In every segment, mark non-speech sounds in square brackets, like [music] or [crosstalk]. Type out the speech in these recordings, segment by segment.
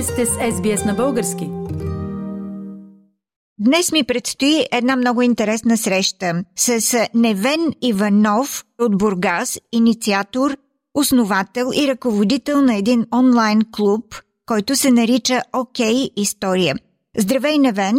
Вие сте с SBS на български. Днес ми предстои една много интересна среща с Невен Иванов от Бургас, инициатор, основател и ръководител на един онлайн клуб, който се нарича Окей История. Здравей, Невен!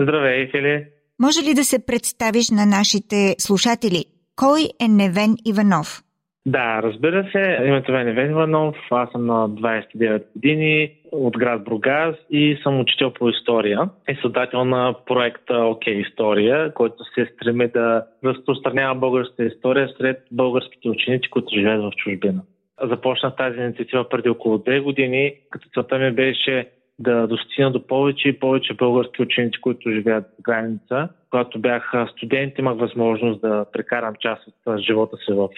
Здравей, Фили! Може ли да се представиш на нашите слушатели? Кой е Невен Иванов? Да, разбира се. Името ми е Невен Иванов. Аз съм на 29 години от град Бругаз и съм учител по история и създател на проекта Окей История, който се стреми да разпространява българската история сред българските ученици, които живеят в чужбина. Започнах тази инициатива преди около 2 години, като целта ми беше да достигна до повече и повече български ученици, които живеят в граница. Когато бях студент, имах възможност да прекарам част от живота си в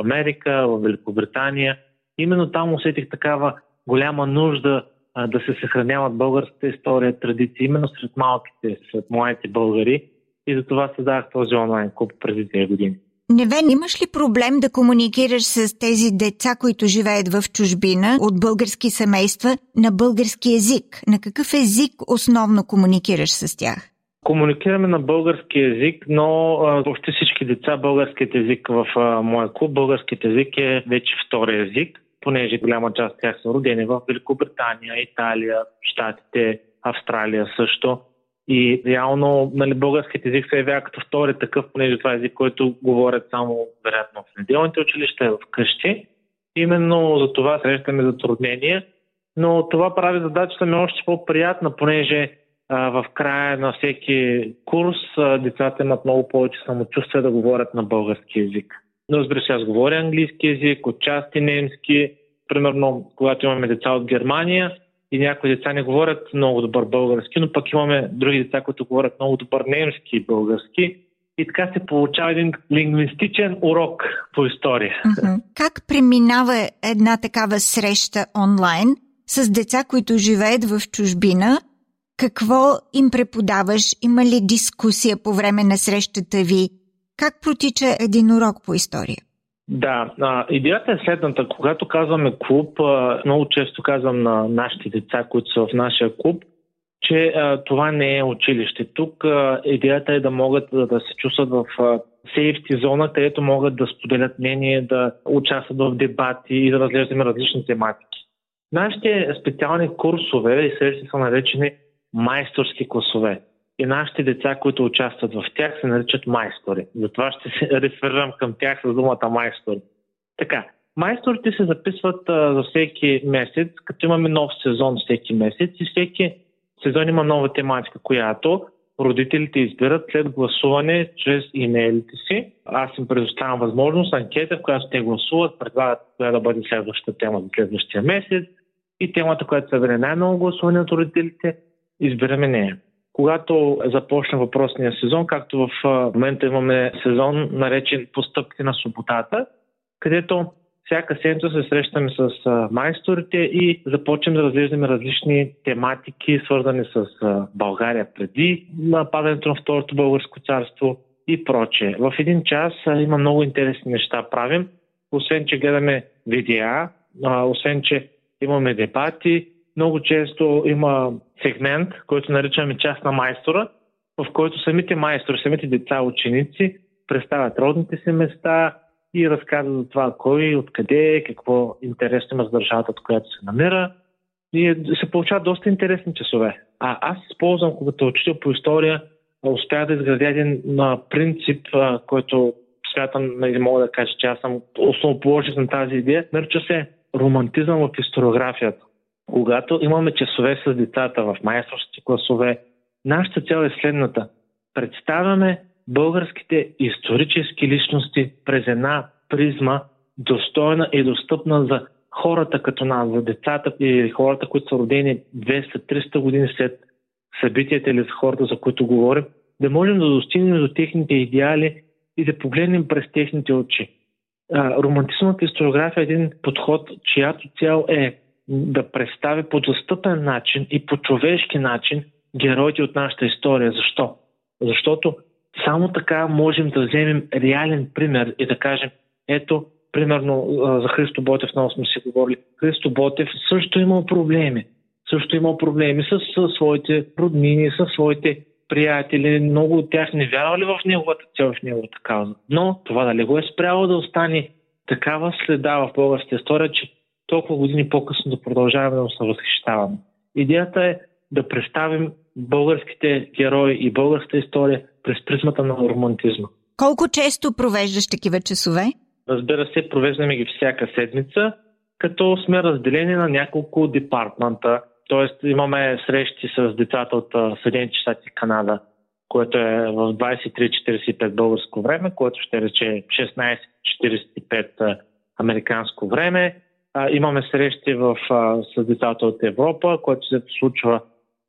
Америка, в Великобритания. Именно там усетих такава голяма нужда да се съхраняват българската история, традиции, именно сред малките, сред младите българи. И затова създадах този онлайн клуб преди 2 години. Невен, имаш ли проблем да комуникираш с тези деца, които живеят в чужбина, от български семейства, на български язик? На какъв език основно комуникираш с тях? Комуникираме на български язик, но а, почти всички деца българският език в а, моя клуб, българският език е вече втори език, понеже голяма част от тях са родени в Великобритания, Италия, Штатите, Австралия също. И реално нали, българският език се явява като втори такъв, понеже това е език, който говорят само вероятно в неделните училища и в къщи. Именно за това срещаме затруднения, но това прави задачата ми още по-приятна, понеже а, в края на всеки курс а, децата имат много повече самочувствие да говорят на български язик. Но разбира се, аз говоря английски язик, отчасти немски. Примерно, когато имаме деца от Германия, и някои деца не говорят много добър български, но пък имаме други деца, които говорят много добър немски и български. И така се получава един лингвистичен урок по история. Uh-huh. Как преминава една такава среща онлайн с деца, които живеят в чужбина? Какво им преподаваш? Има ли дискусия по време на срещата ви? Как протича един урок по история? Да, а, идеята е следната. Когато казваме клуб, а, много често казвам на нашите деца, които са в нашия клуб, че а, това не е училище. Тук а, идеята е да могат да, се чувстват в сейфти зона, където могат да споделят мнение, да участват в дебати и да разглеждаме различни тематики. Нашите специални курсове и срещи са наречени майсторски класове и нашите деца, които участват в тях, се наричат майстори. Затова ще се [laughs] реферирам към тях с думата майстори. Така, майсторите се записват а, за всеки месец, като имаме нов сезон всеки месец и всеки сезон има нова тематика, която родителите избират след гласуване чрез имейлите си. Аз им предоставям възможност, анкета, в която те гласуват, предлагат коя да бъде следващата тема за следващия месец и темата, която събере най-много гласуване от родителите, избираме нея когато започна въпросния сезон, както в момента имаме сезон наречен Постъпки на свободата, където всяка седмица се срещаме с майсторите и започваме да разглеждаме различни тематики, свързани с България преди нападането на Второто българско царство и прочее. В един час има много интересни неща правим, освен че гледаме видеа, освен че имаме дебати, много често има сегмент, който наричаме част на майстора, в който самите майстори, самите деца, ученици представят родните си места и разказват за това кой, откъде, какво интересно има с държавата, от която се намира. И се получават доста интересни часове. А аз използвам, когато учител по история, успях да изградя един принцип, който смятам, не мога да кажа, че аз съм основоположник на тази идея, нарича се романтизъм в историографията. Когато имаме часове с децата в майсторски класове, нашата цел е следната. Представяме българските исторически личности през една призма, достойна и достъпна за хората като нас, за децата и хората, които са родени 200-300 години след събитията или за хората, за които говорим, да можем да достигнем до техните идеали и да погледнем през техните очи. Романтичната историография е един подход, чиято цел е да представи по достъпен начин и по човешки начин героите от нашата история. Защо? Защото само така можем да вземем реален пример и да кажем, ето, примерно за Христо Ботев много сме си говорили. Христо Ботев също имал проблеми. също има проблеми с, с своите роднини, с своите приятели. Много от тях не вярвали в неговата цел, в неговата кауза. Но това дали го е спряло да остане такава следа в българската история, че толкова години по-късно да продължаваме да се възхищаваме. Идеята е да представим българските герои и българската история през призмата на романтизма. Колко често провеждаш такива часове? Разбира се, провеждаме ги всяка седмица, като сме разделени на няколко департмента. Тоест имаме срещи с децата от Съединените щати Канада, което е в 23.45 българско време, което ще рече 16.45 американско време. Имаме срещи в, с децата от Европа, което се случва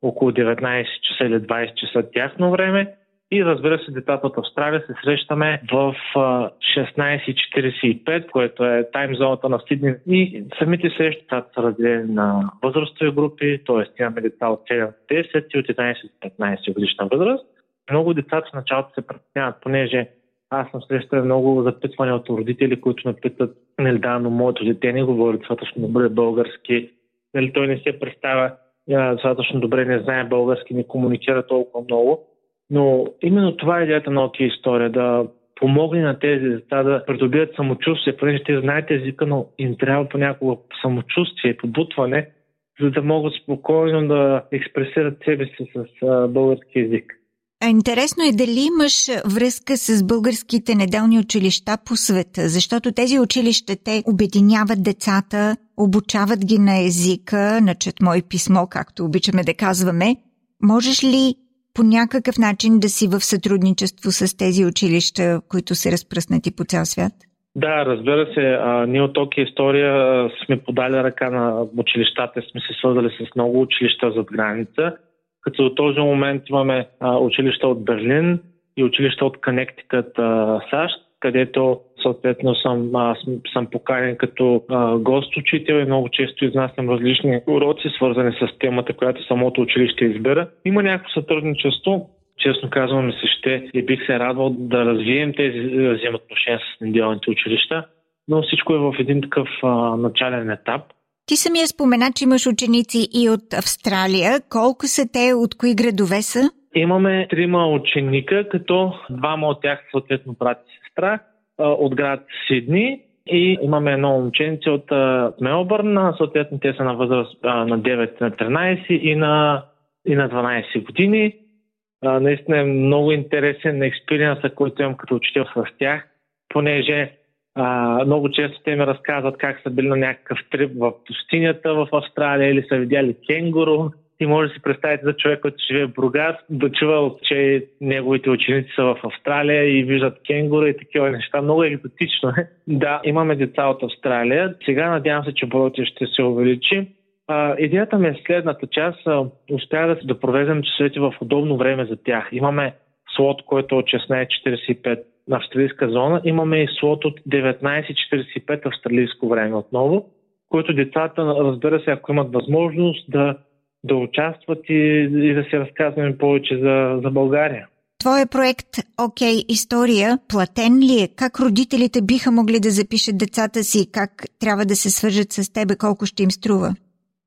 около 19 часа или 20 часа тяхно време. И разбира се, децата от Австралия се срещаме в 16.45, което е тайм зоната на Сидни. И самите срещи са разделени на възрастови групи, т.е. имаме деца от 7 10 и от 11 15 годишна възраст. Много децата в началото се притесняват, понеже аз съм срещал много запитвания от родители, които ме питат, нали да, но моето дете не говори достатъчно добре български, нали той не се представя достатъчно добре, не знае български, не комуникира толкова много. Но именно това е идеята на ОК история, да помогне на тези деца да придобият самочувствие, понеже те знаят езика, но им трябва понякога самочувствие, побутване, за да могат спокойно да експресират себе си с български язик. Интересно е дали имаш връзка с българските неделни училища по света, защото тези училища те обединяват децата, обучават ги на езика, на четмо и писмо, както обичаме да казваме. Можеш ли по някакъв начин да си в сътрудничество с тези училища, които са разпръснати по цял свят? Да, разбира се. А, ние от Токи История сме подали ръка на училищата, сме се свързали с много училища зад граница, като до този момент имаме а, училища от Берлин и училища от Коннектикът, САЩ, където съответно съм, аз, съм поканен като а, гост-учител и много често изнасям различни уроци, свързани с темата, която самото училище избира. Има някакво сътрудничество, честно казвам ми се ще и бих се радвал да развием тези взаимоотношения с неделните училища, но всичко е в един такъв а, начален етап. Ти самия спомена, че имаш ученици и от Австралия. Колко са те, от кои градове са? Имаме трима ученика, като двама от тях съответно брат и сестра от град Сидни и имаме едно момченце от Мелбърн, съответно те са на възраст на 9, на 13 и на, и на 12 години. Наистина е много интересен експириенс, който имам като учител с тях, понеже а, много често те ми разказват как са били на някакъв трип в пустинята в Австралия или са видяли кенгуру и може да си представите за човек, който живее в Бургас, да чува, че неговите ученици са в Австралия и виждат кенгура и такива неща. Много екзотично е. [laughs] Да, имаме деца от Австралия. Сега надявам се, че броят ще се увеличи. А, идеята ми е следната част. Успя да, да проведем часовете в удобно време за тях. Имаме слот, който е от 16.45 на австралийска зона. Имаме и слот от 19.45 австралийско време отново, който децата, разбира се, ако имат възможност да да участват и, и да се разказваме повече за, за България. Твоя проект Окей okay, история платен ли е? Как родителите биха могли да запишат децата си? Как трябва да се свържат с тебе? Колко ще им струва?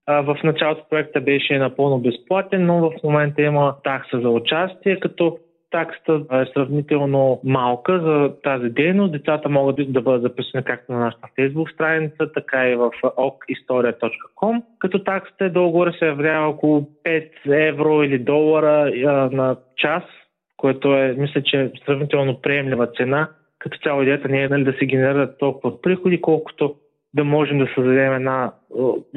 В началото проекта беше напълно безплатен, но в момента има такса за участие, като таксата е сравнително малка за тази дейност. Децата могат да бъдат записани както на нашата фейсбук страница, така и в okhistoria.com, като таксата е долу-горе се явява около 5 евро или долара на час, което е, мисля, че е сравнително приемлива цена. Като цяло идеята не е нали, да се генерират толкова приходи, колкото да можем да създадем една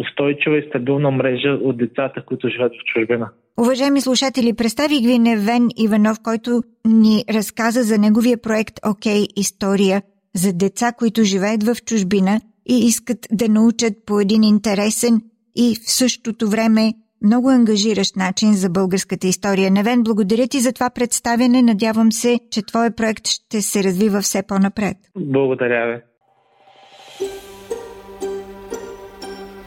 устойчива и стабилна мрежа от децата, които живеят в чужбина. Уважаеми слушатели, представих ви Невен Иванов, който ни разказа за неговия проект Окей история за деца, които живеят в чужбина и искат да научат по един интересен и в същото време много ангажиращ начин за българската история. Невен, благодаря ти за това представяне. Надявам се, че твой проект ще се развива все по-напред. Благодаря ви.